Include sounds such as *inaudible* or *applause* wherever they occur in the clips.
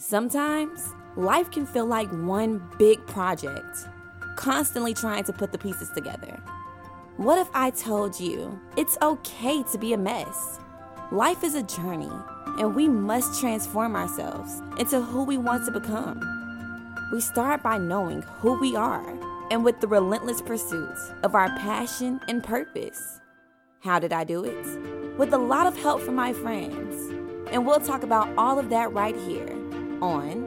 Sometimes life can feel like one big project, constantly trying to put the pieces together. What if I told you it's okay to be a mess? Life is a journey, and we must transform ourselves into who we want to become. We start by knowing who we are and with the relentless pursuit of our passion and purpose. How did I do it? With a lot of help from my friends. And we'll talk about all of that right here on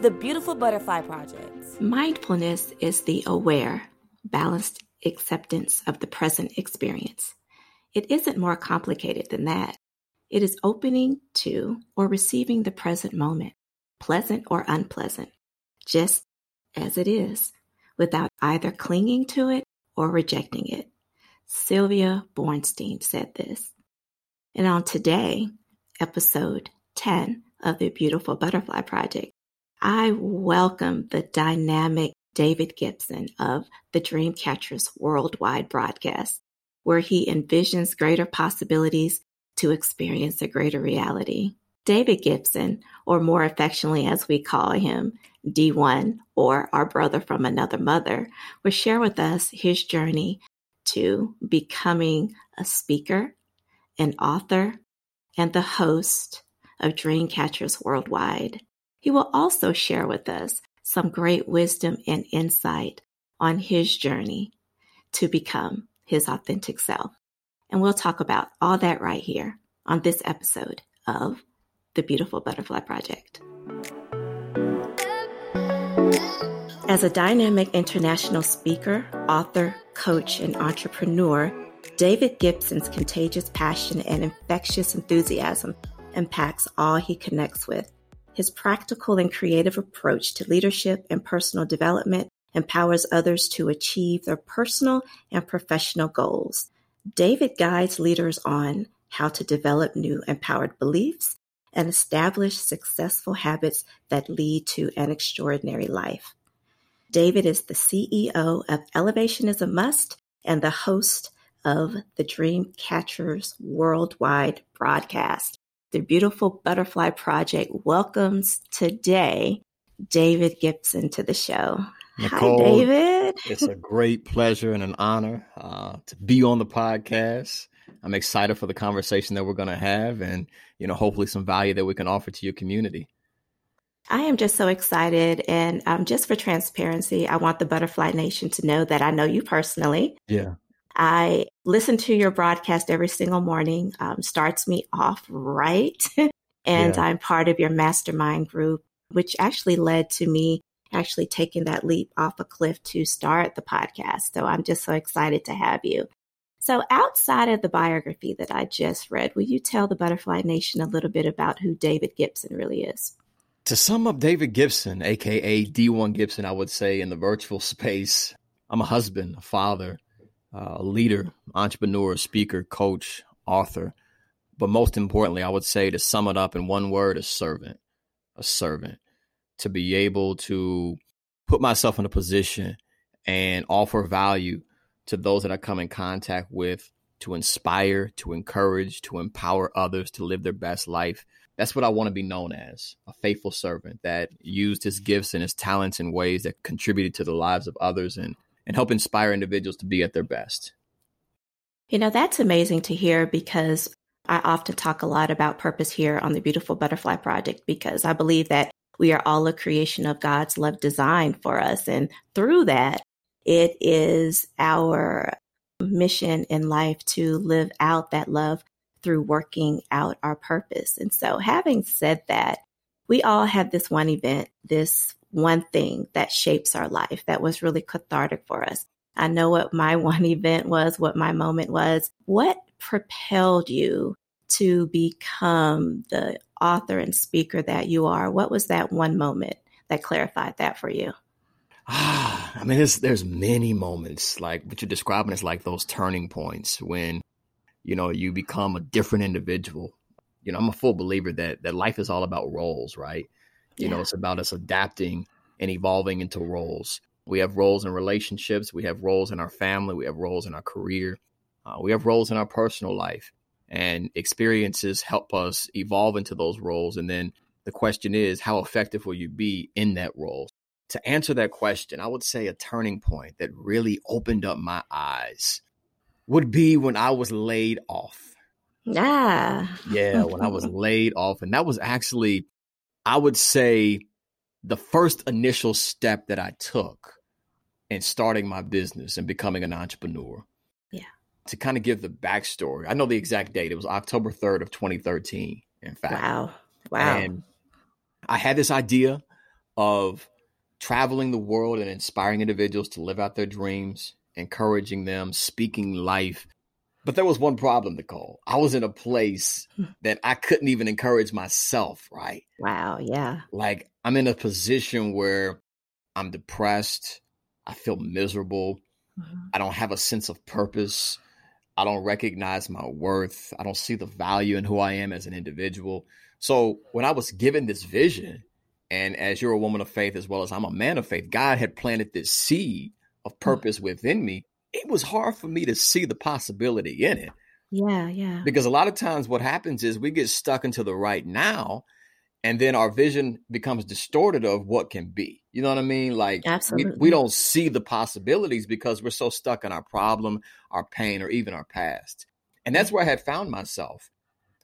The Beautiful Butterfly Project. Mindfulness is the aware, balanced acceptance of the present experience. It isn't more complicated than that. It is opening to or receiving the present moment, pleasant or unpleasant, just as it is, without either clinging to it or rejecting it. Sylvia Boorstein said this. And on today, episode 10 of the Beautiful Butterfly Project, I welcome the dynamic David Gibson of the Dreamcatchers Worldwide broadcast, where he envisions greater possibilities to experience a greater reality. David Gibson, or more affectionately as we call him, D1, or our brother from another mother, will share with us his journey to becoming a speaker, an author, and the host of Dreamcatchers Worldwide. He will also share with us some great wisdom and insight on his journey to become his authentic self. And we'll talk about all that right here on this episode of The Beautiful Butterfly Project. As a dynamic international speaker, author, coach, and entrepreneur, David Gibson's contagious passion and infectious enthusiasm impacts all he connects with. His practical and creative approach to leadership and personal development empowers others to achieve their personal and professional goals. David guides leaders on how to develop new empowered beliefs and establish successful habits that lead to an extraordinary life. David is the CEO of Elevation is a Must and the host of the Dreamcatchers Worldwide broadcast. The Beautiful Butterfly Project welcomes today David Gibson to the show. Nicole, Hi, David. it's a great pleasure and an honor uh, to be on the podcast. I'm excited for the conversation that we're going to have, and you know, hopefully, some value that we can offer to your community. I am just so excited, and um, just for transparency, I want the Butterfly Nation to know that I know you personally. Yeah, I listen to your broadcast every single morning. Um, starts me off right, *laughs* and Yeah. I'm part of your mastermind group, which actually led to me actually taking that leap off a cliff to start the podcast. So I'm just so excited to have you. So, outside of the biography that I just read, will you tell the Butterfly Nation a little bit about who David Gibson really is? To sum up David Gibson, aka D1 Gibson, I would say in the virtual *laughs* space, I'm a husband, a father, uh, leader, entrepreneur, speaker, coach, author. But most importantly, I would say to sum it up in one word, a servant. A servant. To be able to put myself in a position and offer value to those that I come in contact with, to inspire, to encourage, to empower others to live their best life that's what I want to be known as a faithful servant that used his gifts and his talents in ways that contributed to the lives of others and, and help inspire individuals to be at their best. You know, that's amazing to hear because I often talk a lot about purpose here on the Beautiful Butterfly Project because I believe that we are all a creation of God's love design for us. And through that, it is our mission in life to live out that love through working out our purpose. And so, having said that, we all have this one event, this one thing that shapes our life that was really cathartic for us. I know what my *laughs* one event was, what my moment was. What propelled you to become the author and speaker that you are? What was that one moment that clarified that for you? Ah, I mean, there's there's many moments like what you're describing is like those turning points when you know you become a different individual. You know, I'm a full believer that that life is all about roles, right? You know, it's about us adapting and evolving into roles. We have roles in relationships, we have roles in our family, we have roles in our career, uh, we have roles in our personal life, and experiences help us evolve into those roles, and then The question is, how effective will you be in that role? To answer that question, I would say a turning point that really opened up my eyes would be when I was laid off. Yeah. Yeah, when I was *laughs* laid off. And that was actually, I would say, the first initial step that I took in starting my business and becoming an entrepreneur. Yeah. To kind of give the backstory, I know the exact date. It was October 3rd of 2013, in fact. Wow. Wow. And I had this idea of traveling the world and inspiring individuals to live out their dreams, encouraging them, speaking life. But there was one problem, Nicole. I was in a place Hmm. that I couldn't even encourage myself, right? wow. Yeah. Like I'm in a position where I'm depressed. I feel miserable. Mhm. I don't have a sense of purpose. I don't recognize my worth. I don't see the value in who I am as an individual. So when I was given this vision, and as you're a woman of faith as well as I'm a man of faith, God had planted this seed of purpose within me. It was hard for me to see the possibility in it Yeah. Yeah. because a lot of times what happens is we get stuck into the right now and then our vision becomes distorted of what can be you know what i mean like we, Absolutely. we don't see the possibilities because we're so stuck in our problem our pain or even our past and that's where i had found myself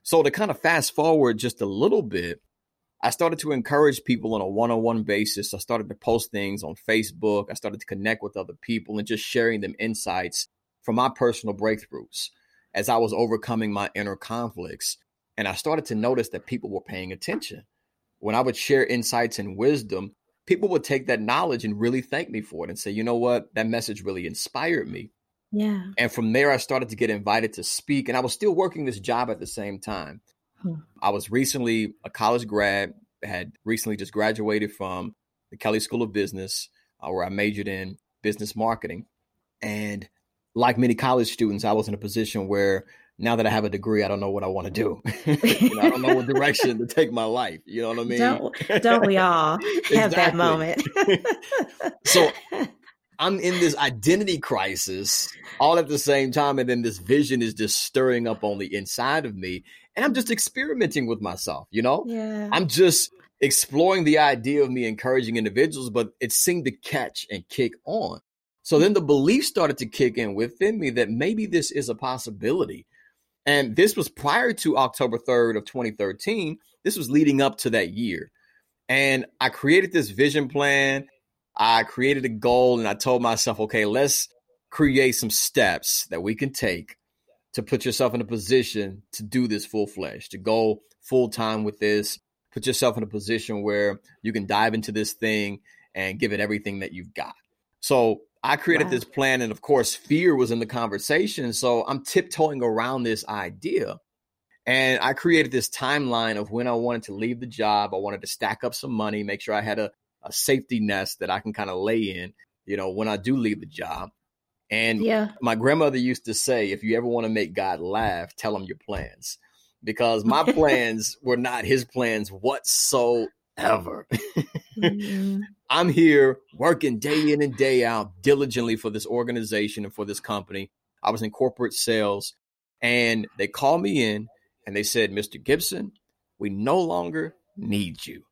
so to kind of fast forward just a little bit i started to encourage people on a one-on-one basis i started to post things on facebook i started to connect with other people and just sharing them insights from my personal breakthroughs as I was overcoming my inner conflicts. And I started to notice that people were paying attention. When I would share insights and wisdom, people would take that knowledge and really thank me for it and say, you know what, that message really inspired me. Yeah. And from there, I started to get invited to speak. And I was still working this job at the same time. Hmm. I was recently a college grad, had recently just graduated from the Kelley School of Business, uh, where I majored in business marketing. And like many college students, I was in a position where now that I have a degree, I don't know what I want to do. *laughs* you know, I don't know what direction to take my life. You know what I mean? Don't don't we all *laughs* have that moment? *laughs* So- I'm in this identity crisis all at the same time. And then this vision is just stirring up on the inside of me. And I'm just experimenting with myself, you know? yeah. I'm just exploring the idea of me encouraging individuals, but it seemed to catch and kick on. So then the belief started to kick in within me that maybe this is a possibility. And this was prior to October 3rd of 2013. This was leading up to that year. And I created this vision plan. I created a goal and I told myself, okay, let's create some steps that we can take to put yourself in a position to do this full fledged, to go full time with this, put yourself in a position where you can dive into this thing and give it everything that you've got. So I created Wow. this plan, and of course, fear was in the conversation. So I'm tiptoeing around this idea. And I created this timeline of when I wanted to leave the job. I wanted to stack up some money, make sure I had a, a safety nest that I can kind of lay in, you know, when I do leave the job. And yeah. my grandmother used to say, if you ever want to make God laugh, tell him your plans. Because my *laughs* plans were not his plans whatsoever. Mhm. *laughs* I'm here working day in and day out diligently for this organization and for this company. I was in corporate sales and they called me in and they said, Mr. Gibson, we no longer need you.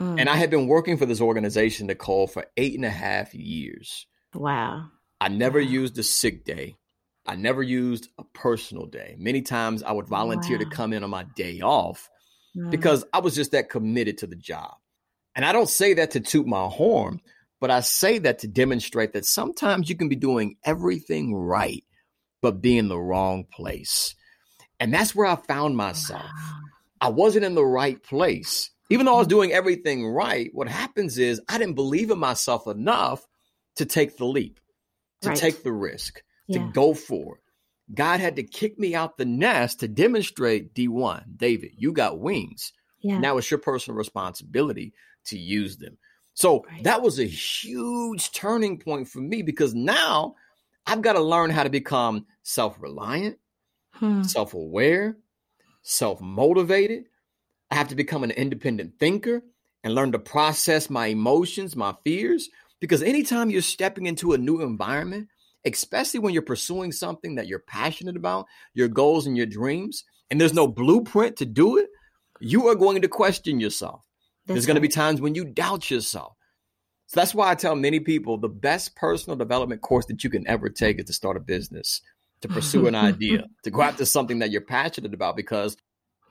Mm. And I had been working for this organization, Nicole, for eight and a half years. wow. I never Wow. used a sick day. I never used a personal day. Many times I would volunteer to come in on my day off Mm. because I was just that committed to the job. And I don't say that to toot my horn, but I say that to demonstrate that sometimes you can be doing everything right, but be in the wrong place. And that's where I found myself. Wow. I wasn't in the right place. Even though I was doing everything right, what happens is I didn't believe in myself enough to take the leap, to Right. take the risk, to go for it. God had to kick me out the nest to demonstrate D1, David, you got wings. Yeah. Now it's your personal responsibility to use them. So Right. that was a huge turning point for me because now I've got to learn how to become self reliant, Hmm. self aware, self motivated. I have to become an independent thinker and learn to process my emotions, my fears. Because anytime you're stepping into a new environment, especially when you're pursuing something that you're passionate about, your goals and your dreams, and there's no blueprint to do it, you are going to question yourself. That's There's going to be times when you doubt yourself. So that's why I tell many people the best personal development course that you can ever take is to start a business, to pursue an *laughs* idea, to go after something that you're passionate about because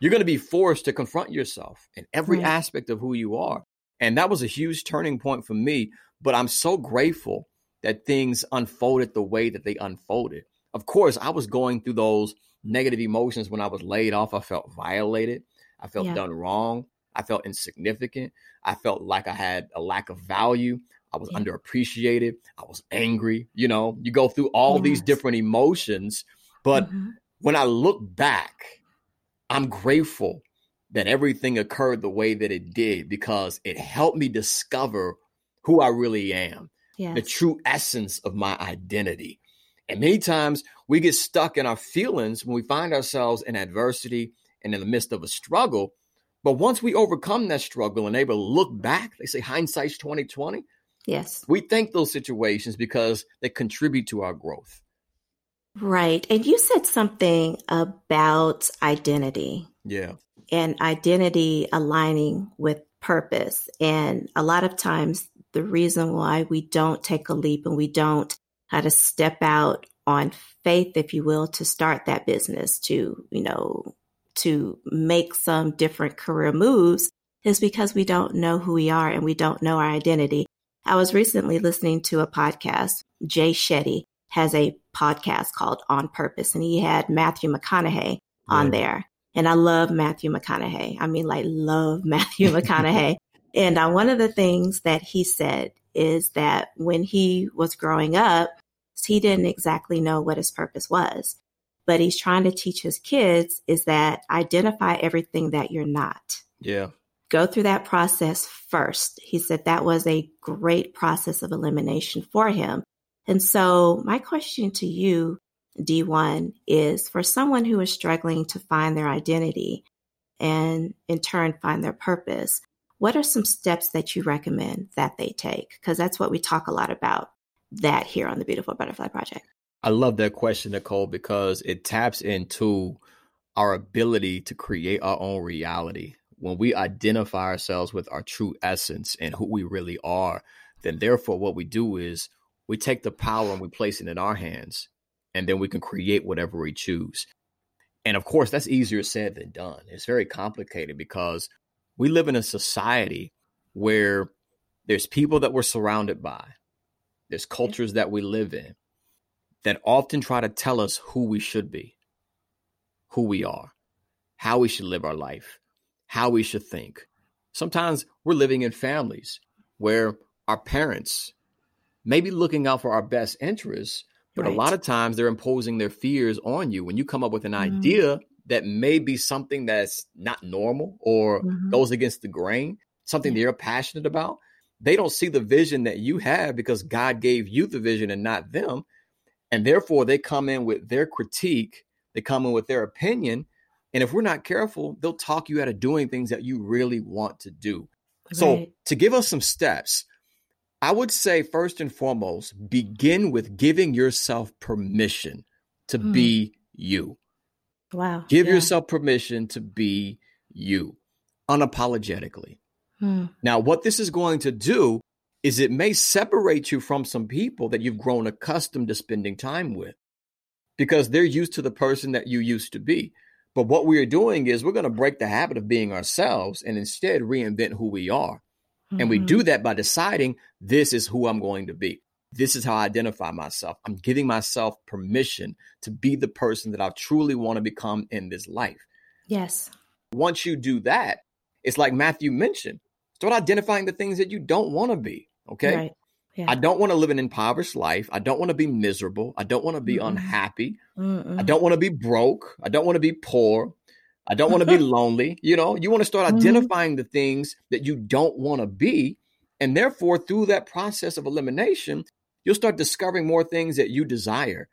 you're going to be forced to confront yourself in every right. aspect of who you are. And that was a huge turning point for me. But I'm so grateful that things unfolded the way that they unfolded. Of course, I was going through those negative emotions when I was laid off. I felt violated. I felt yeah. done wrong. I felt insignificant. I felt like I had a lack of value. I was yeah. underappreciated. I was angry. You know, you go through all yes. these different emotions. But mm-hmm. when I look back, I'm grateful that everything occurred the way that it did because it helped me discover who I really am, yes. the true essence of my identity. And many times we get stuck in our feelings when we find ourselves in adversity and in the midst of a struggle. But once we overcome that struggle and able to look back, they say hindsight's 2020. Yes. We thank those situations because they contribute to our growth. Right. And you said something about identity. Yeah. And identity aligning with purpose. And a lot of times, the reason why we don't take a leap and we don't how to step out on faith, if you will, to start that business, to, you know, to make some different career moves is because we don't know who we are and we don't know our identity. I was recently listening to a podcast. Jay Shetty has a podcast called On Purpose, and he had Matthew McConaughey on there. And I love Matthew McConaughey. I mean, like, love *laughs* Matthew McConaughey. And uh, one of the things that he said is that when he was growing up, he didn't exactly know what his purpose was. But he's trying to teach his kids is that identify everything that you're not. Yeah. Go through that process first. He said that was a great process of elimination for him. And so, my question to you, D1, is for someone who is struggling to find their identity and in turn find their purpose, what are some steps that you recommend that they take? Because that's what we talk a lot about that here on the Beautiful Butterfly Project. I love that question, Nicole, because it taps into our ability to create our own reality. When we identify ourselves with our true essence and who we really are, then therefore what we do is we take the power and we place it in our hands, and then we can create whatever we choose. And of course, that's easier said than done. It's very complicated because we live in a society where there's people that we're surrounded by, there's cultures that we live in that often try to tell us who we should be, who we are, how we should live our life, how we should think. Sometimes we're living in families where our parents may be looking out for our best interests, but right. a lot of times they're imposing their fears on you. When you come up with an mm-hmm. idea that may be something that's not normal or mm-hmm. goes against the grain, something yeah. that you're passionate about, they don't see the vision that you have because God gave you the vision and not them. And therefore, they come in with their critique, they come in with their opinion. And if we're not careful, they'll talk you out of doing things that you really want to do. Right. So, to give us some steps, I would say, first and foremost, begin with giving yourself permission to mm. be you. Wow. Give yeah. yourself permission to be you unapologetically. Hmm. Now, what this is going to do is it may separate you from some people that you've grown accustomed to spending time with because they're used to the person that you used to be. But what we're doing is we're going to break the habit of being ourselves and instead reinvent who we are. Mm-hmm. And we do mm-hmm. that by deciding this is who I'm going to be. This is how I identify myself. I'm giving myself permission to be the person that I truly want to become in this life. Yes. Once you do that, it's like Matthew mentioned start identifying the things that you don't want to be. Okay. Right. Yeah. I don't want to live an impoverished life. I don't want to be miserable. I don't want to be Mm-mm. unhappy. Mm-mm. I don't want to be broke. I don't want to be poor. I don't want to be *laughs* lonely. You know, you want to start mm-hmm. identifying the things that you don't want to be. And therefore, through that process of elimination, you'll start discovering more things that you desire.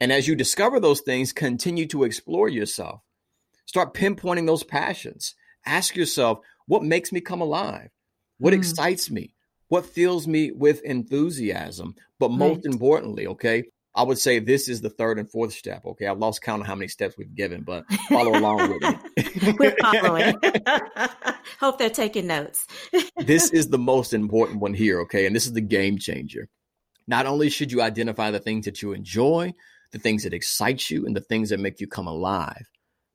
And as you discover those things, continue to explore yourself. Start pinpointing those passions. Ask yourself, what makes me come alive? What mm. excites me? What fills me with enthusiasm? But most right. importantly, okay, I would say this is the third and fourth step. Okay. I've lost count of how many steps we've given, but follow along with me. *laughs* We're following. *laughs* Hope they're taking notes. *laughs* this is the most important one here. Okay. And this is the game changer. Not only should you identify the things that you enjoy, the things that excite you, and the things that make you come alive,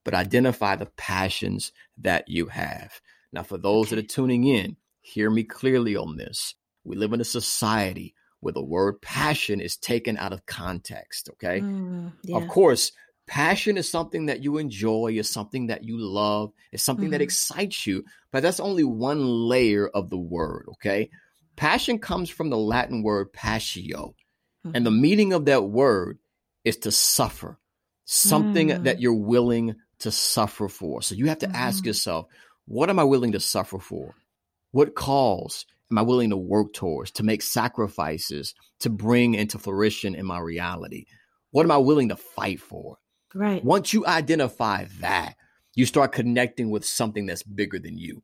but identify the passions that you have. Now, for those that are tuning in, hear me clearly on this. We live in a society where the word passion is taken out of context. Okay. Mm, yeah. Of course, passion is something that you enjoy, is something that you love, is something mm-hmm. that excites you, but that's only one layer of the word. Okay. Passion comes from the Latin word passio, mm-hmm. and the mm-hmm. meaning of that word is to suffer, something mm. that you're willing to suffer for. So you have to mm-hmm. ask yourself, what am I willing to suffer for? What cause am I willing to work towards, to make sacrifices, to bring into fruition in my reality? What am I willing to fight for? Right. Once you identify that, you start connecting with something that's bigger than you.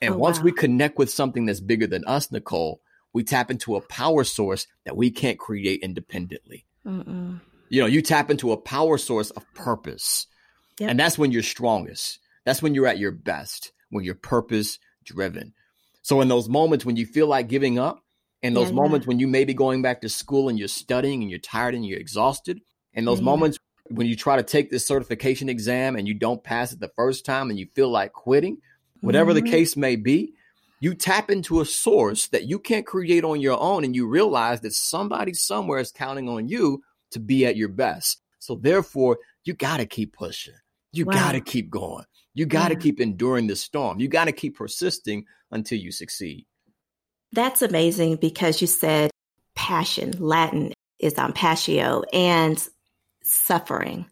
And oh, once wow. we connect with something that's bigger than us, Nicole, we tap into a power source that we can't create independently. Mm-mm. You know, you tap into a power source of purpose. Yep. And that's when you're strongest. That's when you're at your best, when you're purpose driven. So in those moments when you feel like giving up, and those yeah, moments yeah. when you may be going back to school and you're studying and you're tired and you're exhausted, and those yeah, moments when you try to take this certification exam and you don't pass it the first time and you feel like quitting, whatever mm-hmm. the case may be, you tap into a source that you can't create on your own and you realize that somebody somewhere is counting on you to be at your best. So therefore, you got to keep pushing. You wow. got to keep going. You got to yeah. keep enduring the storm. You got to keep persisting until you succeed. That's amazing because you said passion, Latin is on passio, and suffering.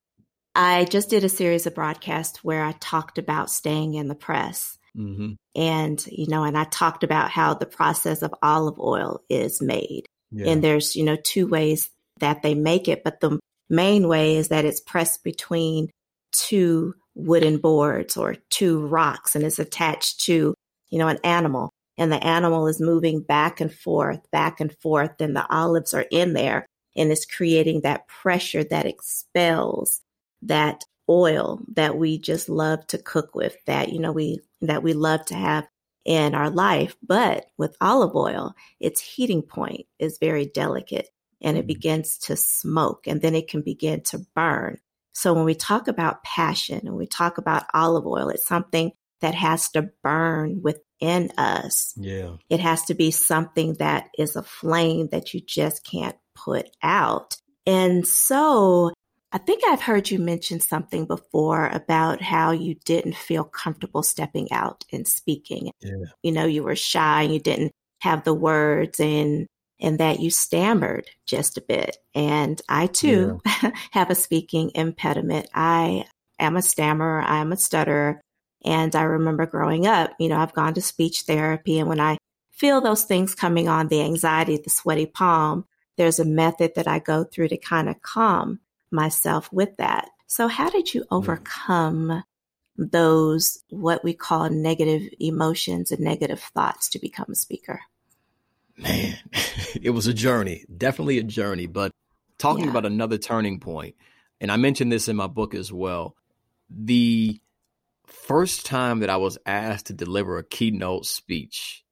I just did a series of broadcasts where I talked about staying in the press. Mm-hmm. And, you know, and I talked about how the process of olive oil is made. Yeah. And there's, you know, two ways that they make it, but the main way is that it's pressed between two wooden boards or two rocks and is attached to, you know, an animal. And the animal is moving back and forth, back and forth, and the olives are in there and it's creating that pressure that expels that oil that we just love to cook with, that, you know, we, that we love to have in our life. But with olive oil, its heating point is very delicate and it mm-hmm. begins to smoke and then it can begin to burn. So when we talk about passion and we talk about olive oil, it's something that has to burn within us. Yeah. It has to be something that is a flame that you just can't put out. And so I think I've heard you mention something before about how you didn't feel comfortable stepping out and speaking. Yeah. You know, you were shy and you didn't have the words and and that you stammered just a bit. And I too yeah. *laughs* have a speaking impediment. I am a stammerer, I'm a stutterer. And I remember growing up, you know, I've gone to speech therapy. And when I feel those things coming on, the anxiety, the sweaty palm, there's a method that I go through to kind of calm myself with that. So, how did you overcome those, what we call negative emotions and negative thoughts to become a speaker? Man, *laughs* it was a journey, definitely a journey. But talking yeah. about another turning point, and I mentioned this in my book as well. The first time that I was asked to deliver a keynote speech,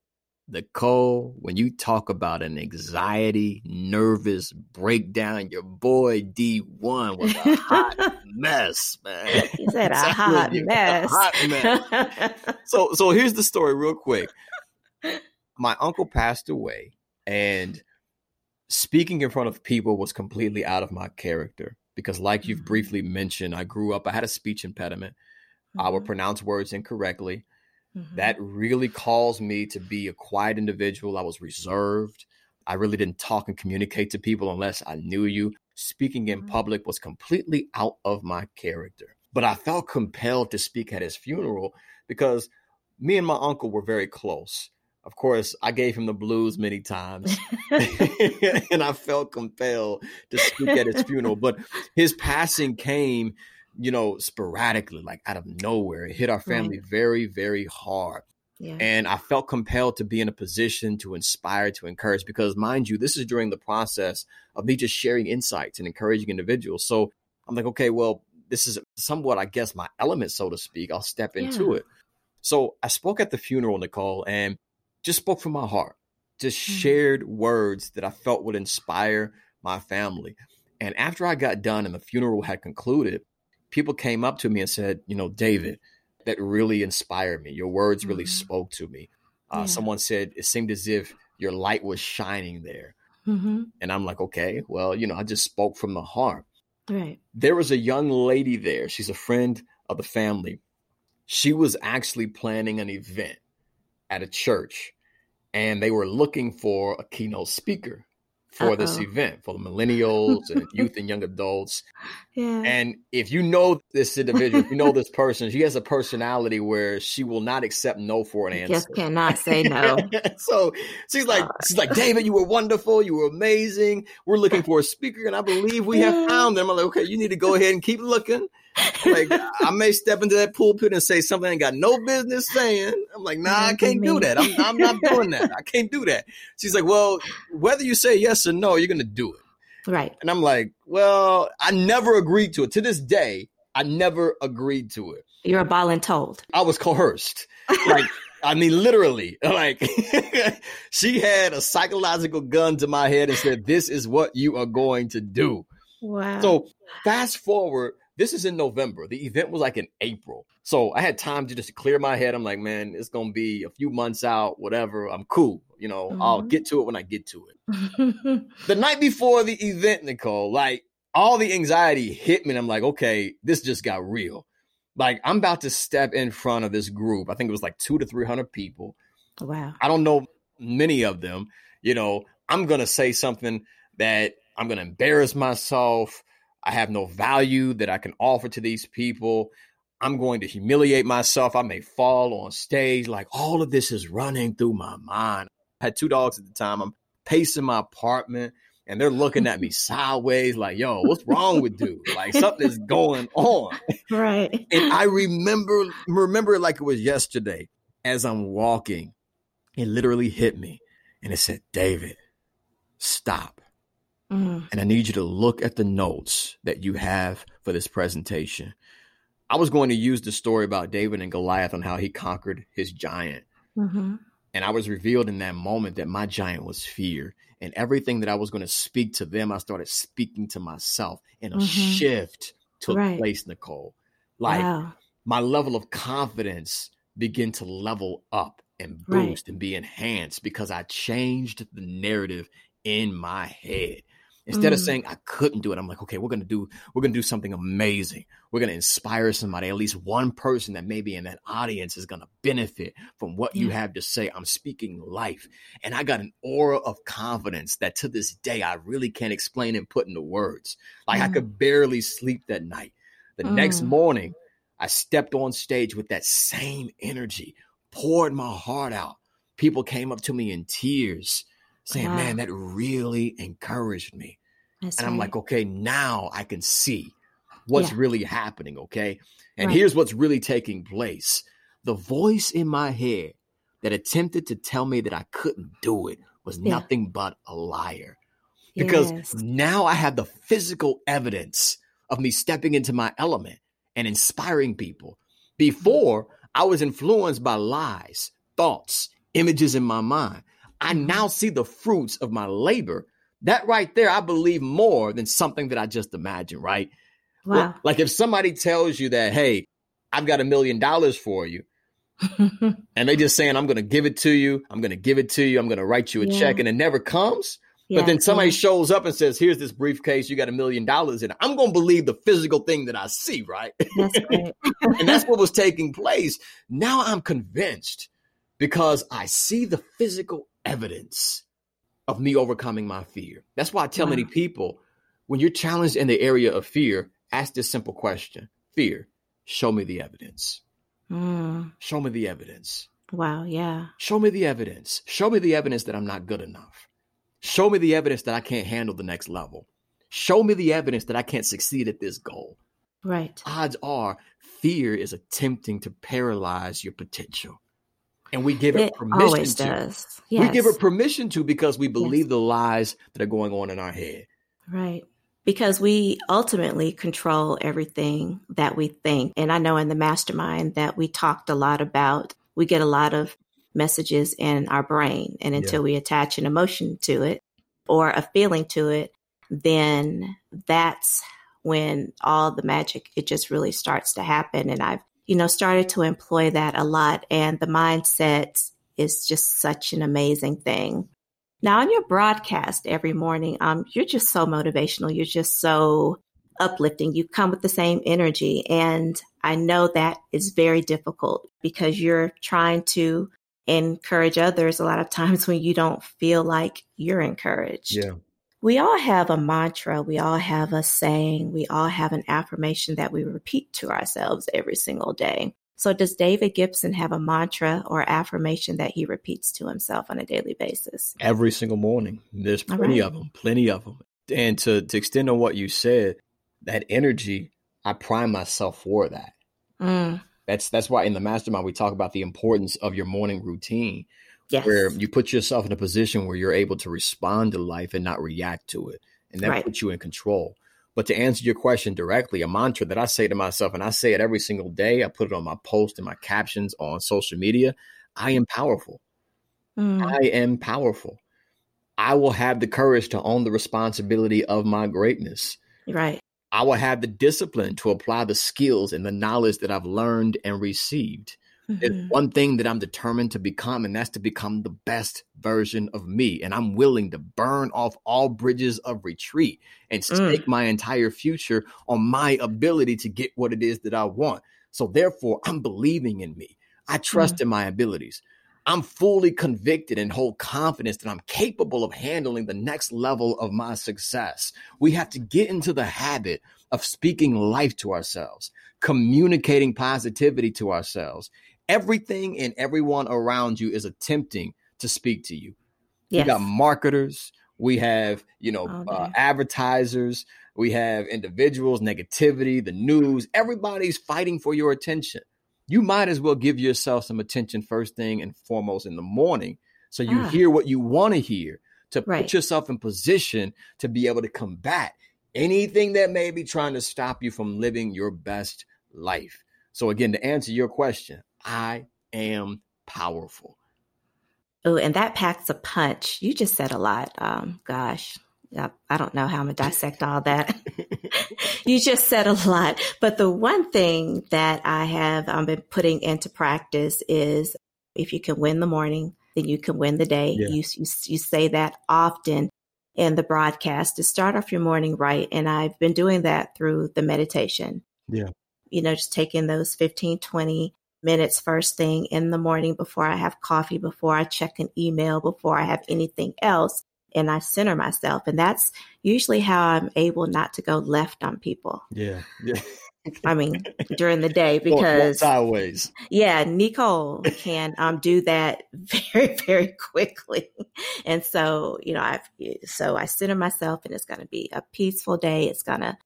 Nicole, when you talk about an anxiety, nervous breakdown, your boy D1 was a hot *laughs* mess, man. He said a *laughs* hot mess. A hot mess. so, so here's the story, real quick my uncle passed away and speaking in front of people was completely out of my character because like you've mm-hmm. briefly mentioned i grew up i had a speech impediment mm-hmm. i would mm-hmm. pronounce words incorrectly mm-hmm. that really caused me to be a quiet individual i was reserved i really didn't talk and communicate to people unless i knew you speaking in mm-hmm. public was completely out of my character but i felt compelled to speak at his funeral because me and my uncle were very close of course, I gave him the blues many times, *laughs* *laughs* and I felt compelled to speak at his funeral. But his passing came, you know, sporadically, like out of nowhere. It hit our family right. very, very hard. Yeah. And I felt compelled to be in a position to inspire, to encourage, because mind you, this is during the process of me just sharing insights and encouraging individuals. So I'm like, okay, well, this is somewhat, I guess, my element, so to speak. I'll step into yeah. it. So I spoke at the funeral, Nicole, and just spoke from my heart, just mm-hmm. shared words that I felt would inspire my family. And after I got done and the funeral had concluded, people came up to me and said, you know, David, that really inspired me. Your words really mm-hmm. spoke to me. Uh, yeah. Someone said it seemed as if your light was shining there. Mm-hmm. And I'm like, okay, well, you know, I just spoke from the heart. Right. There was a young lady there. She's a friend of the family. She was actually planning an event at a church, and they were looking for a keynote speaker for Uh-oh. this event for the millennials and *laughs* youth and young adults. Yeah. And if you know this individual, you know this person, she has a personality where she will not accept no for an answer. Just cannot say *laughs* no. so she's like, she's like, David, you were wonderful, you were amazing. We're looking *laughs* for a speaker, and I believe we have found them. I'm like, okay, you need to go ahead and keep looking. Like I may step into that pulpit and say something I ain't got no business saying. I'm like, nah, I can't do that. I'm, I'm not doing that. I can't do that. She's like, well, whether you say yes or no, you're gonna do it. Right. And I'm like, well, I never agreed to it. To this day, I never agreed to it. You're a ball and told. I was coerced. Like, *laughs* I mean, literally, *laughs* like *laughs* she had a psychological gun to my head and said, this is what you are going to do. Wow. So fast forward this is in November. The event was like in April. So I had time to just clear my head. I'm like, man, it's going to be a few months out, whatever. I'm cool. You know, mm-hmm. I'll get to it when I get to it. the night before the event, Nicole, like all the anxiety hit me. And I'm like, okay, this just got real. Like I'm about to step in front of this group. I think it was like two to 300 people. Wow. I don't know many of them. You know, I'm going to say something that I'm going to embarrass myself. I have no value that I can offer to these people. I'm going to humiliate myself. I may fall on stage. Like all of this is running through my mind. I had two dogs at the time. I'm pacing my apartment and they're looking at me *laughs* sideways, like, yo, what's wrong with dude? Like something's going on. Right. And I remember remember it like it was yesterday as I'm walking. It literally hit me and it said, David, stop. Mm. And I need you to look at the notes that you have for this presentation. I was going to use the story about David and Goliath on how he conquered his giant. Mm-hmm. And I was revealed in that moment that my giant was fear. And everything that I was going to speak to them, I started speaking to myself. And a mm-hmm. shift took right. place, Nicole. Like wow. my level of confidence began to level up and boost right. and be enhanced because I changed the narrative in my head. Instead mm. of saying I couldn't do it, I'm like, okay, we're gonna do we're gonna do something amazing. We're gonna inspire somebody, at least one person that maybe in that audience is gonna benefit from what yeah. you have to say. I'm speaking life. And I got an aura of confidence that to this day I really can't explain and put into words. Like mm. I could barely sleep that night. The mm. next morning, I stepped on stage with that same energy, poured my heart out. People came up to me in tears saying, wow. man, that really encouraged me. That's and right. I'm like, okay, now I can see what's yeah. really happening. Okay. And right. here's what's really taking place the voice in my head that attempted to tell me that I couldn't do it was yeah. nothing but a liar. Because yes. now I have the physical evidence of me stepping into my element and inspiring people. Before, I was influenced by lies, thoughts, images in my mind. I mm-hmm. now see the fruits of my labor that right there, I believe more than something that I just imagined, right? Wow. Well, like if somebody tells you that, hey, I've got a million dollars for you, *laughs* and they just saying, I'm going to give it to you, I'm going to give it to you, I'm going to write you a yeah. check, and it never comes. Yeah, but then somebody yeah. shows up and says, "Here's this briefcase. You got a million dollars in it." I'm going to believe the physical thing that I see, right? That's *laughs* and that's what was taking place. Now I'm convinced because I see the physical evidence of me overcoming my fear. That's why I tell wow. many people when you're challenged in the area of fear, ask this simple question Fear, show me the evidence. Mm. Show me the evidence. Wow, yeah. Show me the evidence. Show me the evidence that I'm not good enough. Show me the evidence that I can't handle the next level. Show me the evidence that I can't succeed at this goal. Right. Odds are fear is attempting to paralyze your potential. And we give it, it permission always to. does. Yes. We give it permission to because we believe Yes. the lies that are going on in our head. Right. Because we ultimately control everything that we think. And I know in the mastermind that we talked a lot about, we get a lot of messages in our brain. And until we attach an emotion to it or a feeling to it, then that's when all the magic, it just really starts to happen. And I've, you know, started to employ that a lot. And the mindset is just such an amazing thing. Now, on your broadcast every morning, um, you're just so motivational. You're just so uplifting. You come with the same energy. And I know that is very difficult because you're trying to encourage others a lot of times *laughs* when you don't feel like you're encouraged. We all have a mantra. We all have a saying. We all have an affirmation that we repeat to ourselves every single day. So, does David Gibson have a mantra or affirmation that he repeats to himself on a daily basis? Every single morning. There's plenty right. of them, plenty of them. And to, to extend on what you said, that energy, I prime myself for that. Mm, That's that's why in the mastermind we talk about the importance of your morning routine, yes. where you put yourself in a position where you're able to respond to life and not react to it, and that Right. puts you in control. But to answer your question directly, a mantra that I say to myself, and I say it every single day, I put it on my post and my captions on social media. I am powerful. Mm, I am powerful. I will have the courage to own the responsibility of my greatness. right. I will have the discipline to apply the skills and the knowledge that I've learned and received. There's Mhm. one thing that I'm determined to become, and that's to become the best version of me. And I'm willing to burn off all bridges of retreat and Mm. stake my entire future on my ability to get what it is that I want. So, therefore, I'm believing in me. I trust in my abilities. I'm fully convicted and hold confidence that I'm capable of handling the next level of my success. We have to get into the habit of speaking life to ourselves, communicating positivity to ourselves. Everything and everyone around you is attempting to speak to you. Yes. We got marketers, we have, you know, uh, advertisers, we have individuals, negativity, the news. Everybody's fighting for your attention. You might as well give yourself some attention first thing and foremost in the morning so you Ah. hear what you want to hear to Right. put yourself in position to be able to combat anything that may be trying to stop you from living your best life. So again, to answer your question, I am powerful. Oh, and that packs a punch. You just said a lot. Um, gosh, I, don't know how I'm gonna dissect all that. *laughs* you just said a lot. But the one thing that I have um, been putting into practice is if you can win the morning, then you can win the day. Yeah. You, you you say that often in the broadcast to start off your morning right, and I've been doing that through the meditation. Yeah. You know, just taking those 15, 20 minutes first thing in the morning before I have coffee, before I check an email, before I have anything else. And I center myself. And that's usually how I'm able not to go left on people. Yeah. Yeah. *laughs* I mean, during the day, *laughs* because sideways. yeah, Nicole can um, do that *laughs* very, very quickly. And so, you know, I've, so I center myself and it's going to be a peaceful day. It's going to,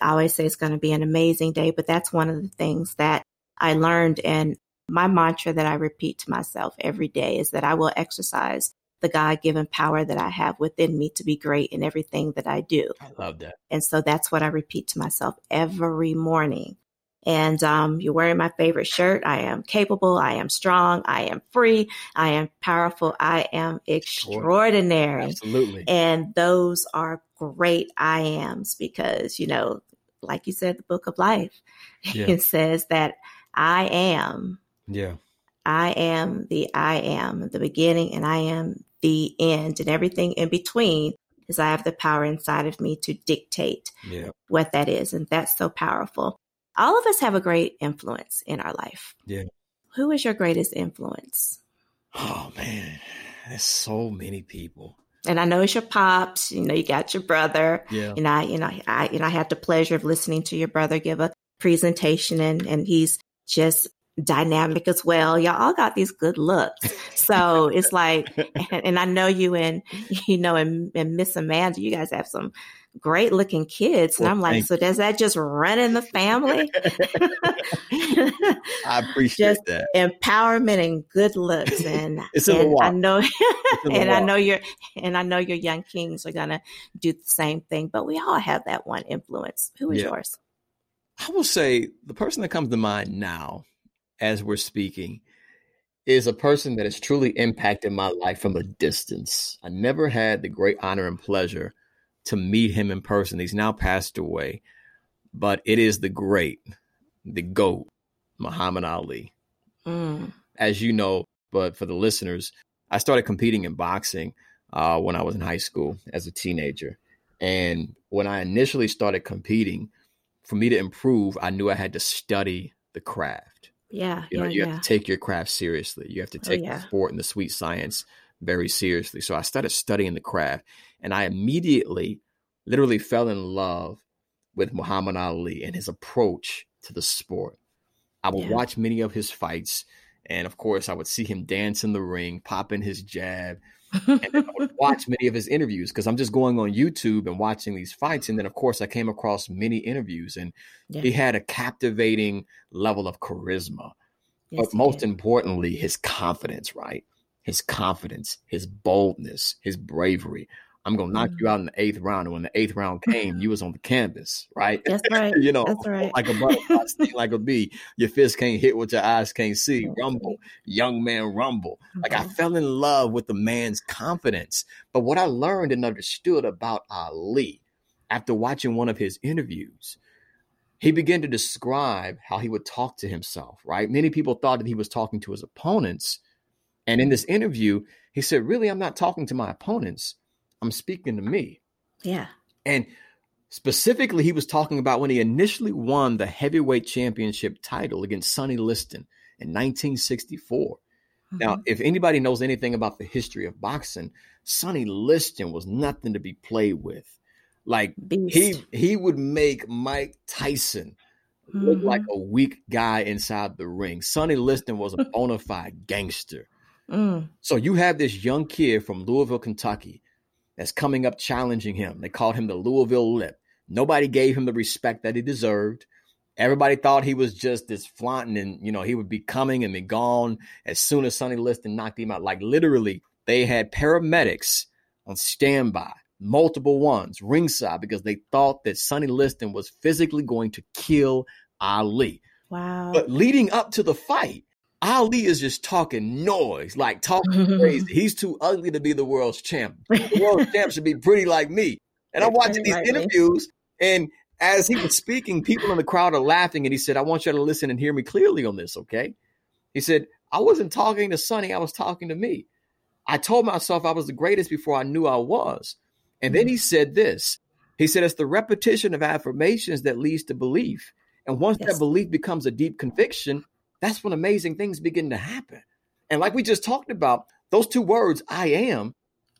I always say it's going to be an amazing day, but that's one of the things that I learned. And my mantra that I repeat to myself every day is that I will exercise the God given power that I have within me to be great in everything that I do. I love that. And so that's what I repeat to myself every morning. And um, you're wearing my favorite shirt. I am capable. I am strong. I am free. I am powerful. I am extraordinary. Absolutely. And those are great I ams because, you know, like you said, the book of life, *laughs* Yeah. it says that I am, Yeah. I am the I am, the beginning, and I am the end, and everything in between is I have the power inside of me to dictate Yeah. what that is. And that's so powerful. All of us have a great influence in our life. Yeah. Who is your greatest influence? Oh man. There's so many people. And I know it's your pops, you know, you got your brother. Yeah. And I, you know, I, you know, I had the pleasure of listening to your brother give a presentation and, and he's just dynamic as well. Y'all all got these good looks. So *laughs* it's like, and, and I know you and, you know, and, and Miss Amanda, you guys have some great looking kids. And well, I'm like, so does that just run in the family? *laughs* *laughs* I appreciate just that. Empowerment and good looks. And, it's and I know and I know your and I know your young kings are gonna do the same thing, but we all have that one influence. Who is yeah. yours? I will say the person that comes to mind now as we're speaking is a person that has truly impacted my life from a distance. I never had the great honor and pleasure to meet him in person. He's now passed away, but it is the great, the GOAT, Muhammad Ali. Mm. As you know, but for the listeners, I started competing in boxing uh, when I was in high school as a teenager. And when I initially started competing, for me to improve, I knew I had to study the craft. Yeah. You know, yeah, you yeah. have to take your craft seriously. You have to oh, take oh, yeah. the sport and the sweet science very seriously. So I started studying the craft and I immediately literally fell in love with Muhammad Ali and his approach to the sport. I would yeah. watch many of his fights. And of course, I would see him dance in the ring, pop in his jab, and I would watch many of his interviews because I'm just going on YouTube and watching these fights. And then, of course, I came across many interviews, and yeah. he had a captivating level of charisma. Yes, but most did. importantly, his confidence, right? His confidence, his boldness, his bravery. I'm gonna knock you mm. out in the eighth round. And when the eighth round came, you *laughs* was on the canvas, right? That's right. *laughs* you know, That's right. like a butterfly, *laughs* sting like a bee. Your fist can't hit what your eyes can't see. Rumble, young man, rumble. Like I fell in love with the man's confidence. But what I learned and understood about Ali after watching one of his interviews, he began to describe how he would talk to himself, right? Many people thought that he was talking to his opponents. And in this interview, he said, Really, I'm not talking to my opponents. I'm speaking to me. Yeah. And specifically, he was talking about when he initially won the heavyweight championship title against Sonny Liston in 1964. Mm-hmm. Now, if anybody knows anything about the history of boxing, Sonny Liston was nothing to be played with. Like Beast. he he would make Mike Tyson mm-hmm. look like a weak guy inside the ring. Sonny Liston was a *laughs* bona fide gangster. Mm. So you have this young kid from Louisville, Kentucky, that's coming up challenging him. They called him the Louisville Lip. Nobody gave him the respect that he deserved. Everybody thought he was just this flaunting and, you know, he would be coming and be gone as soon as Sonny Liston knocked him out. Like literally, they had paramedics on standby, multiple ones, ringside, because they thought that Sonny Liston was physically going to kill Ali. Wow. But leading up to the fight, Ali is just talking noise, like talking crazy. *laughs* He's too ugly to be the world's champ. *laughs* The world champ should be pretty like me. And I'm watching these interviews, and as he was speaking, people in the crowd are laughing. And he said, I want you to listen and hear me clearly on this, okay? He said, I wasn't talking to Sonny, I was talking to me. I told myself I was the greatest before I knew I was. And then he mm-hmm. said this He said, It's the repetition of affirmations that leads to belief. And once yes. that belief becomes a deep conviction, that's when amazing things begin to happen. And like we just talked about, those two words, I am,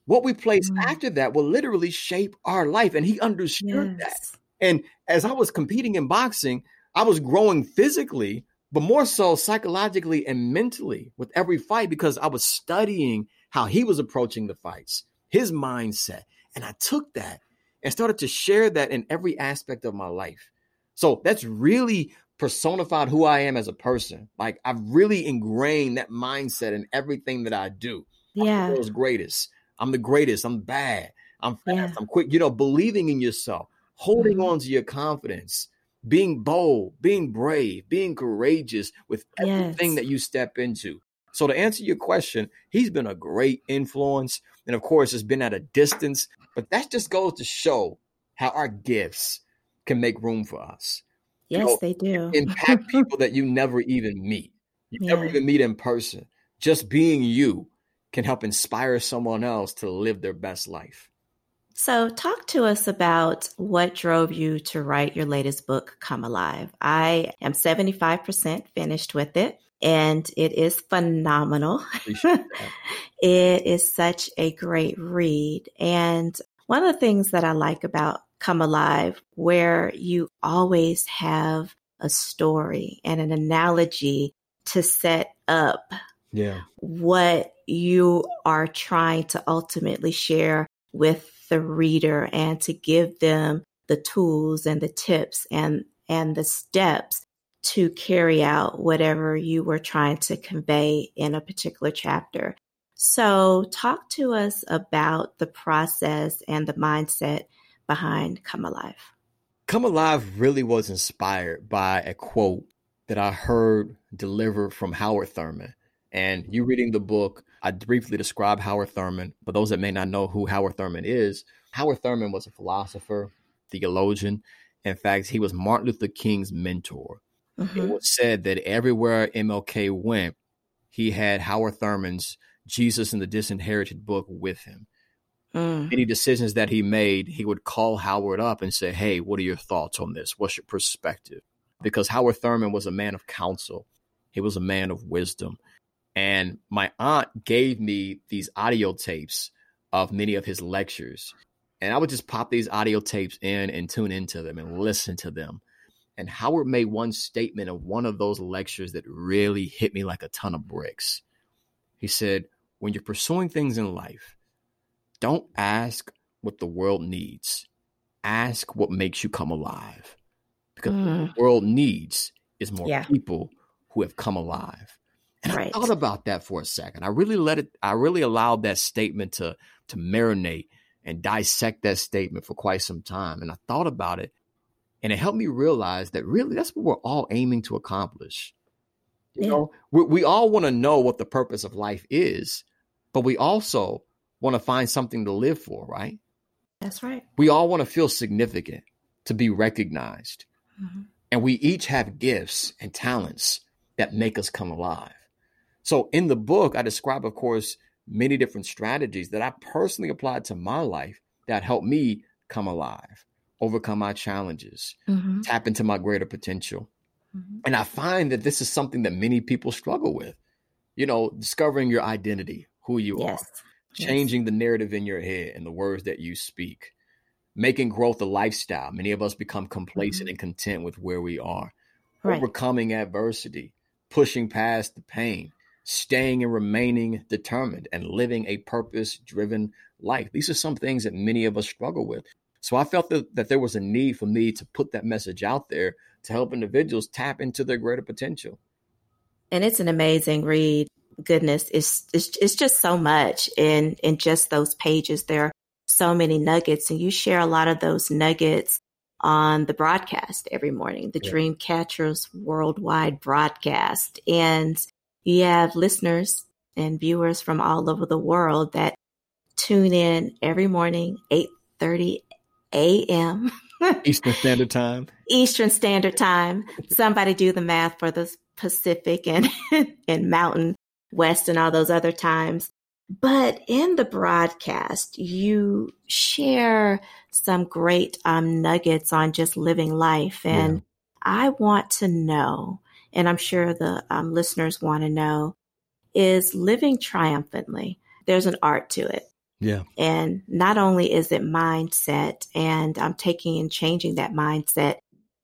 what we place mm. after that will literally shape our life. And he understood yes. that. And as I was competing in boxing, I was growing physically, but more so psychologically and mentally with every fight because I was studying how he was approaching the fights, his mindset. And I took that and started to share that in every aspect of my life. So that's really personified who I am as a person. Like I've really ingrained that mindset in everything that I do. Yeah. I'm the world's greatest. I'm the greatest. I'm bad. I'm fast. Yeah. I'm quick. You know, believing in yourself, holding mm-hmm. on to your confidence, being bold, being brave, being courageous with everything yes. that you step into. So to answer your question, he's been a great influence. And of course, it's been at a distance, but that just goes to show how our gifts can make room for us. Yes, you know, they do. *laughs* impact people that you never even meet. You yeah. never even meet in person. Just being you can help inspire someone else to live their best life. So, talk to us about what drove you to write your latest book, Come Alive. I am 75% finished with it, and it is phenomenal. *laughs* it is such a great read. And one of the things that I like about come alive where you always have a story and an analogy to set up yeah. what you are trying to ultimately share with the reader and to give them the tools and the tips and and the steps to carry out whatever you were trying to convey in a particular chapter. So, talk to us about the process and the mindset behind Come Alive. Come Alive really was inspired by a quote that I heard delivered from Howard Thurman. And you reading the book, I briefly describe Howard Thurman. For those that may not know who Howard Thurman is, Howard Thurman was a philosopher, theologian. In fact, he was Martin Luther King's mentor. Mm-hmm. It was said that everywhere MLK went, he had Howard Thurman's Jesus and the Disinherited book with him. Mm. Any decisions that he made, he would call Howard up and say, Hey, what are your thoughts on this? What's your perspective? Because Howard Thurman was a man of counsel, he was a man of wisdom. And my aunt gave me these audio tapes of many of his lectures. And I would just pop these audio tapes in and tune into them and listen to them. And Howard made one statement of one of those lectures that really hit me like a ton of bricks. He said, When you're pursuing things in life, don't ask what the world needs, ask what makes you come alive. Because mm. what the world needs is more yeah. people who have come alive. And right. I thought about that for a second. I really let it, I really allowed that statement to, to marinate and dissect that statement for quite some time. And I thought about it and it helped me realize that really that's what we're all aiming to accomplish. You yeah. know, we, we all want to know what the purpose of life is, but we also want to find something to live for, right? That's right. We all want to feel significant, to be recognized. Mm-hmm. And we each have gifts and talents that make us come alive. So in the book, I describe, of course, many different strategies that I personally applied to my life that helped me come alive overcome my challenges, mm-hmm. tap into my greater potential. Mm-hmm. And I find that this is something that many people struggle with. You know, discovering your identity, who you yes. are, changing yes. the narrative in your head and the words that you speak, making growth a lifestyle. Many of us become complacent mm-hmm. and content with where we are, right. overcoming adversity, pushing past the pain, staying and remaining determined, and living a purpose driven life. These are some things that many of us struggle with. So I felt that, that there was a need for me to put that message out there to help individuals tap into their greater potential. And it's an amazing read. Goodness, it's, it's, it's just so much in, in just those pages. There are so many nuggets, and you share a lot of those nuggets on the broadcast every morning, the yeah. Dreamcatchers Worldwide broadcast. And you have listeners and viewers from all over the world that tune in every morning, 8.30 a.m. *laughs* Eastern Standard Time. Eastern Standard Time. Somebody do the math for the Pacific and, *laughs* and Mountain West and all those other times. But in the broadcast, you share some great um, nuggets on just living life. And yeah. I want to know, and I'm sure the um, listeners want to know, is living triumphantly. There's an art to it. Yeah. And not only is it mindset, and I'm taking and changing that mindset,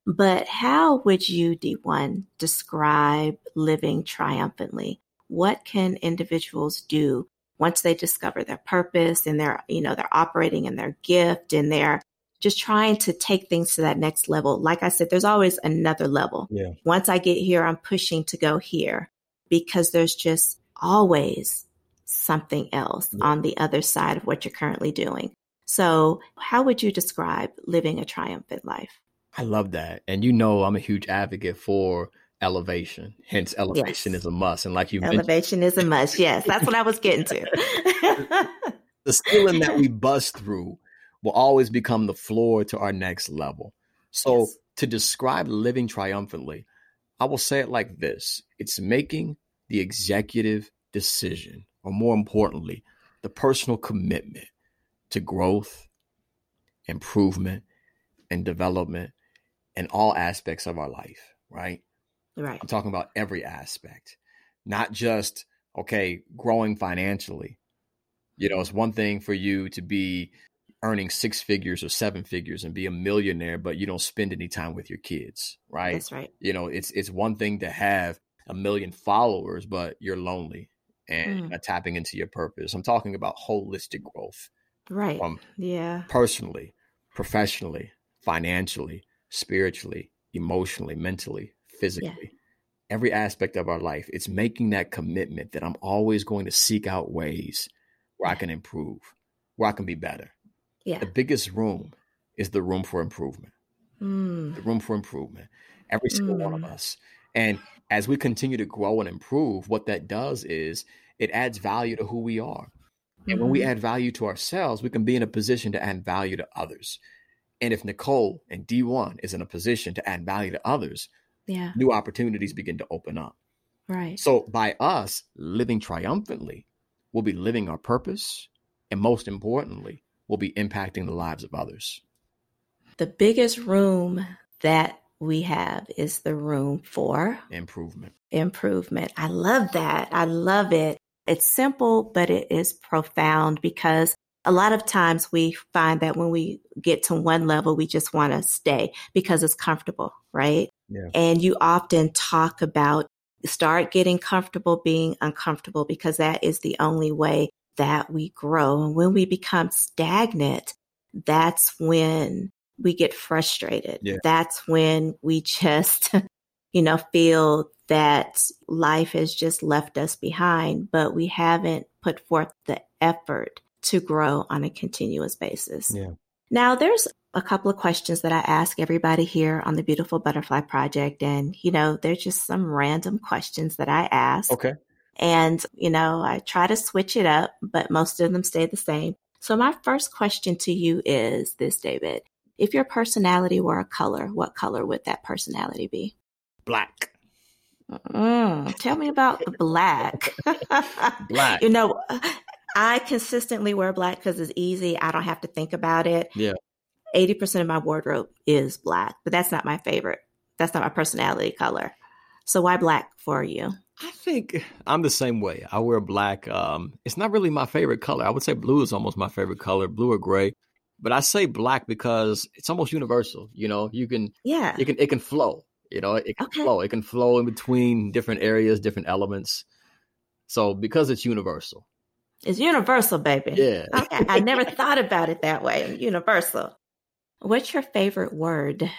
but how would you, D1, describe living triumphantly? What can individuals do once they discover their purpose and they're, you know, they're operating in their gift and they're just trying to take things to that next level? Like I said, there's always another level. Yeah. Once I get here, I'm pushing to go here because there's just always something else yeah. on the other side of what you're currently doing. So, how would you describe living a triumphant life? I love that. And you know, I'm a huge advocate for elevation. Hence, elevation yes. is a must. And like you elevation is a *laughs* must. Yes, that's what I was getting to. *laughs* the ceiling that we bust through will always become the floor to our next level. So, yes. to describe living triumphantly, I will say it like this it's making the executive decision or more importantly, the personal commitment to growth, improvement, and development in all aspects of our life, right? Right. I'm talking about every aspect, not just, okay, growing financially. You know, it's one thing for you to be earning six figures or seven figures and be a millionaire, but you don't spend any time with your kids, right? That's right. You know, it's it's one thing to have a million followers, but you're lonely and mm. tapping into your purpose. I'm talking about holistic growth, Right. Um, yeah. Personally, professionally, financially, spiritually, emotionally, mentally, physically. Yeah. Every aspect of our life, it's making that commitment that I'm always going to seek out ways where I can improve, where I can be better. Yeah. The biggest room is the room for improvement. Mm. The room for improvement. Every single mm. one of mm. us. And as we continue to grow and improve, what that does is it adds value to who we are. And mm-hmm. when we mm-hmm. add value to ourselves, we can be in a position to add value to others. And if Nicole and D1 is in a position to add value to others, yeah. new opportunities begin to open up. Right. So by us living triumphantly, we'll be living our purpose. And most importantly, we'll be impacting the lives of others. The biggest room that we have is the room for improvement. Improvement. I love that. I love it. It's simple, but it is profound because a lot of times we find that when we get to one level, we just want to stay because it's comfortable, right? Yeah. And you often talk about start getting comfortable being uncomfortable because that is the only way that we grow. And when we become stagnant, that's when we get frustrated. Yeah. That's when we *laughs* just, you know, feel that life has just left us behind, but we haven't put forth the effort to grow on a continuous basis. Yeah. Now, there's a couple of questions that I ask everybody here on the Beautiful Butterfly Project. And, you know, they're just some random questions that I ask. Okay. And, you know, I try to switch it up, but most of them stay the same. So, my first question to you is this, David. If your personality were a color, what color would that personality be? Black. Mm, tell me about the *laughs* black. black. *laughs* You know, I consistently wear black because it's easy. I don't have to think about it. Yeah. 80% of my wardrobe is black, but that's not my favorite. That's not my personality color. So why black for you? I think I'm the same way. I wear black. Um, it's not really my favorite color. I would say blue is almost my favorite color, blue or gray. But I say black because it's almost universal. You know, you can yeah, it can it can flow. You know, it can okay. flow. It can flow in between different areas, different elements. So because it's universal. It's universal, baby. Yeah. okay. I never thought about it that way. Universal. What's your favorite word?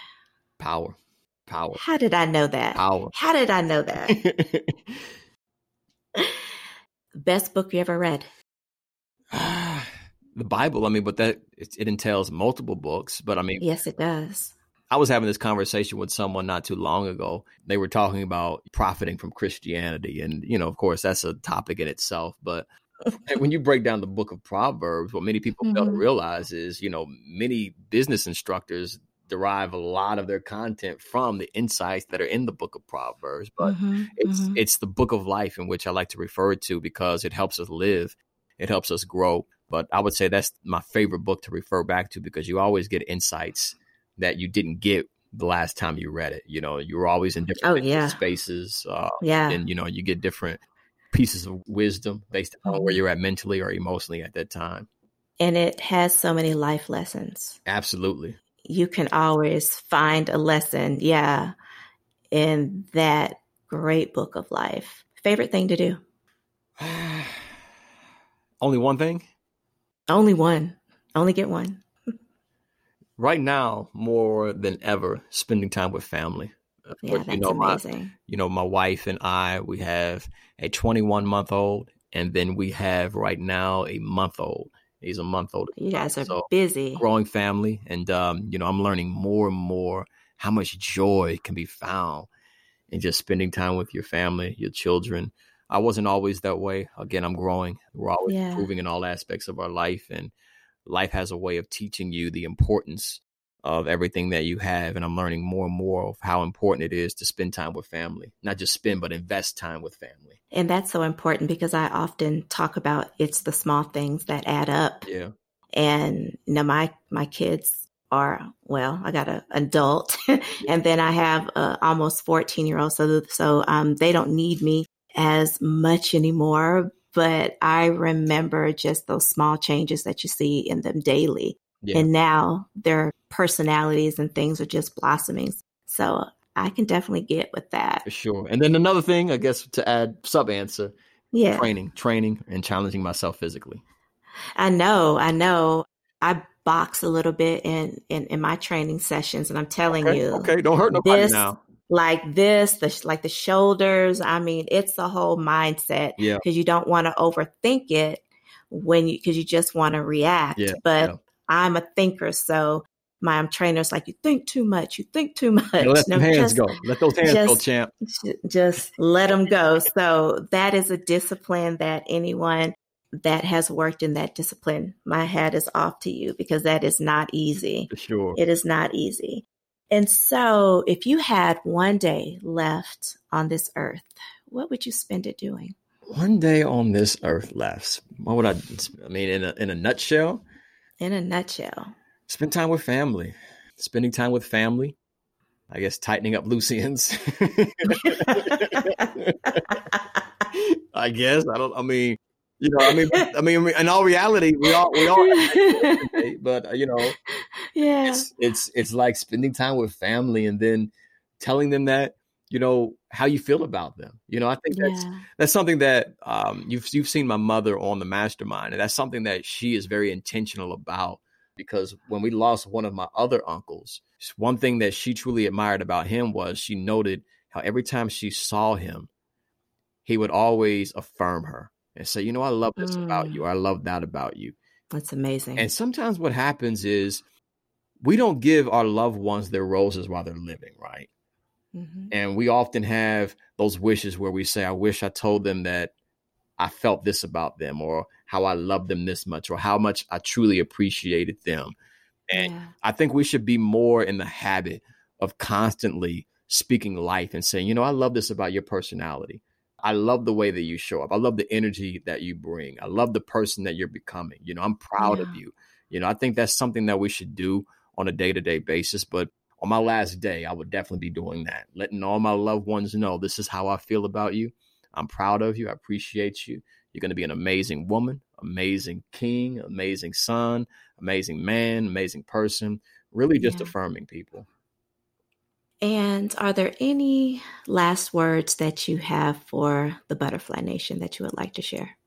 Power. Power. How did I know that? Power. How did I know that? *laughs* Best book you ever read? *sighs* the Bible. I mean, but that it, it, entails multiple books. But I mean, yes, it does. I was having this conversation with someone not too long ago. They were talking about profiting from Christianity, and you know, of course, that's a topic in itself. But when you break down the book of Proverbs, what many people mm-hmm. fail to realize is, you know, many business instructors derive a lot of their content from the insights that are in the book of Proverbs. But mm-hmm. it's mm-hmm. it's the book of life in which I like to refer to because it helps us live, it helps us grow. But I would say that's my favorite book to refer back to because you always get insights that you didn't get the last time you read it. You know, you were always in different oh, yeah. spaces. Uh, yeah. And, you know, you get different pieces of wisdom based on where mm-hmm. you're at mentally or emotionally at that time. And it has so many life lessons. Absolutely. You can always find a lesson, yeah, in that great book of life. Favorite thing to do? *sighs* Only one thing? Only one. Only get one. right now, more than ever, spending time with family. Yeah, that's you know, amazing. My, you know, my wife and I, we have a 21 month old, and then we have right now a month old. He's a month old. You guys are so busy. Growing family. And, um, you know, I'm learning more and more how much joy can be found in just spending time with your family, your children. I wasn't always that way. Again, I'm growing. We're always yeah. improving in all aspects of our life. And life has a way of teaching you the importance of everything that you have. And I'm learning more and more of how important it is to spend time with family, not just spend, but invest time with family. And that's so important because I often talk about it's the small things that add up. Yeah. And you know, my, my kids are, well, I got an adult *laughs* and then I have a almost 14 year old. So, so, um, they don't need me as much anymore, but I remember just those small changes that you see in them daily. Yeah. And now their personalities and things are just blossoming. So I can definitely get with that. For sure. And then another thing, I guess, to add sub answer yeah. training, training, and challenging myself physically. I know, I know. I box a little bit in in, in my training sessions, and I'm telling okay, you, okay, don't hurt nobody this, now. Like this, the like the shoulders. I mean, it's the whole mindset. Yeah, because you don't want to overthink it when you because you just want to react. Yeah, but yeah. I'm a thinker, so my trainer's like, you think too much, you think too much. Yeah, let No, them hands just- go. Let those hands go, just- champ. just let them go. So that is a discipline that anyone that has worked in that discipline, my hat is off to you because that is not easy. For sure. It is not easy. And so if you had one day left on this earth, what would you spend it doing? One day on this earth left. What would I? I mean, in a in a nutshell, In a nutshell. spend time with family. Spending time with family. I guess tightening up loose ends. *laughs* I guess I don't. I mean, you know, I mean, I mean, in all reality, we all we all. *laughs* but uh, you know, yeah. it's it's it's like spending time with family and then telling them that you know how you feel about them. You know, I think that's Yeah. that's something that um, you've you've seen my mother on the mastermind, and that's something that she is very intentional about. Because when we lost one of my other uncles, one thing that she truly admired about him was she noted how every time she saw him, he would always affirm her and say, "You know, I love this about Mm. you. I love that about you." That's amazing. And sometimes what happens is we don't give our loved ones their roses while they're living, right? Mhm. And we often have those wishes where we say, I wish I told them that I felt this about them, or how I loved them this much, or how much I truly appreciated them. And Yeah. I think we should be more in the habit of constantly speaking life and saying, you know, I love this about your personality. I love the way that you show up. I love the energy that you bring. I love the person that you're becoming. You know, I'm proud of you. You know, I think that's something that we should do on a day to day basis. But on my last day, I would definitely be doing that, letting all my loved ones know this is how I feel about you. I'm proud of you. I appreciate you. You're going to be an amazing woman, amazing king, amazing son, amazing man, amazing person. Really just Yeah. affirming people. And are there any last words that you have for the Butterfly Nation that you would like to share?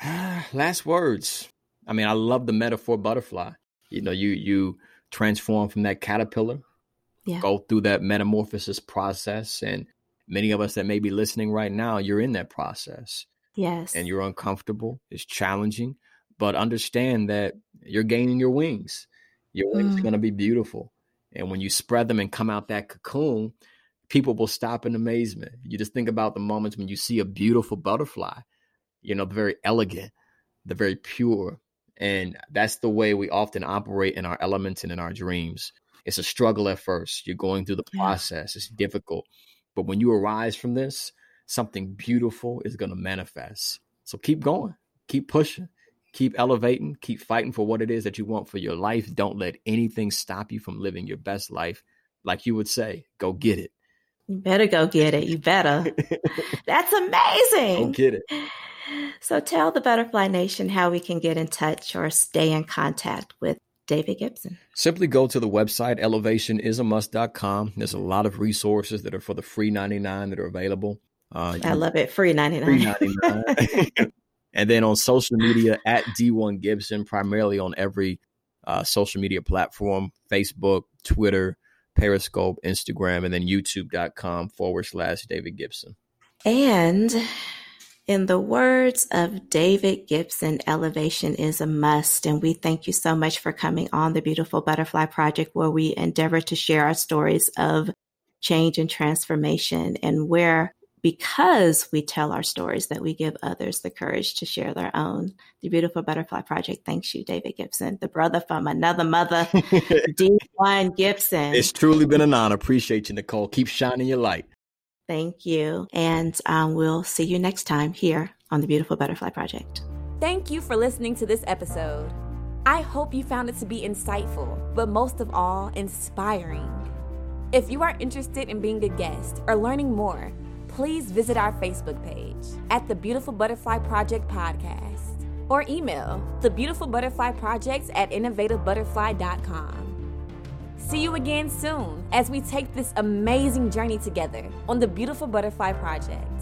Ah, last words. I mean, I love the metaphor butterfly. You know, you you transform from that caterpillar, Yeah. go through that metamorphosis process, and many of us that may be listening right now, you're in that process Yes. and you're uncomfortable. It's challenging, but understand that you're gaining your wings. Your wings are Mm. going to be beautiful, and when you spread them and come out that cocoon, people will stop in amazement. You just think about the moments when you see a beautiful butterfly you know, the very elegant, the very pure. And that's the way we often operate in our elements and in our dreams. It's a struggle at first. You're going through the Yeah. process, it's difficult. But when you arise from this, something beautiful is going to manifest. So keep going, keep pushing, keep elevating, keep fighting for what it is that you want for your life. Don't let anything stop you from living your best life. Like you would say, go get it. you better go get it. You better. *laughs* That's go amazing. get it. So tell the Butterfly Nation how we can get in touch or stay in contact with David Gibson. Simply go to the website elevationisAmust.com. There's a lot of resources that are for the free 99 that are available. Uh, I love it. Free 99. free 99. *laughs* and then on social media at D1 Gibson, primarily on every uh, social media platform Facebook, Twitter, Periscope, Instagram, and then youtube.com forward slash David Gibson. And in the words of David Gibson, elevation is a must. And we thank you so much for coming on the Beautiful Butterfly Project, where we endeavor to share our stories of change and transformation and where because we tell our stories that we give others the courage to share their own. The Beautiful Butterfly Project thanks you, David Gibson, the brother from another mother, *laughs* D1 Gibson. it's truly been an honor. Appreciate you, Nicole. Keep shining your light. Thank you. And um, we'll see you next time here on the Beautiful Butterfly Project. Thank you for listening to this episode. I hope you found it to be insightful, but most of all, inspiring. If you are interested in being a guest or learning more, please visit our Facebook page at the Beautiful Butterfly Project Podcast or email the Beautiful Butterfly Projects at innovativebutterfly.com. See you again soon as we take this amazing journey together on the Beautiful Butterfly Project.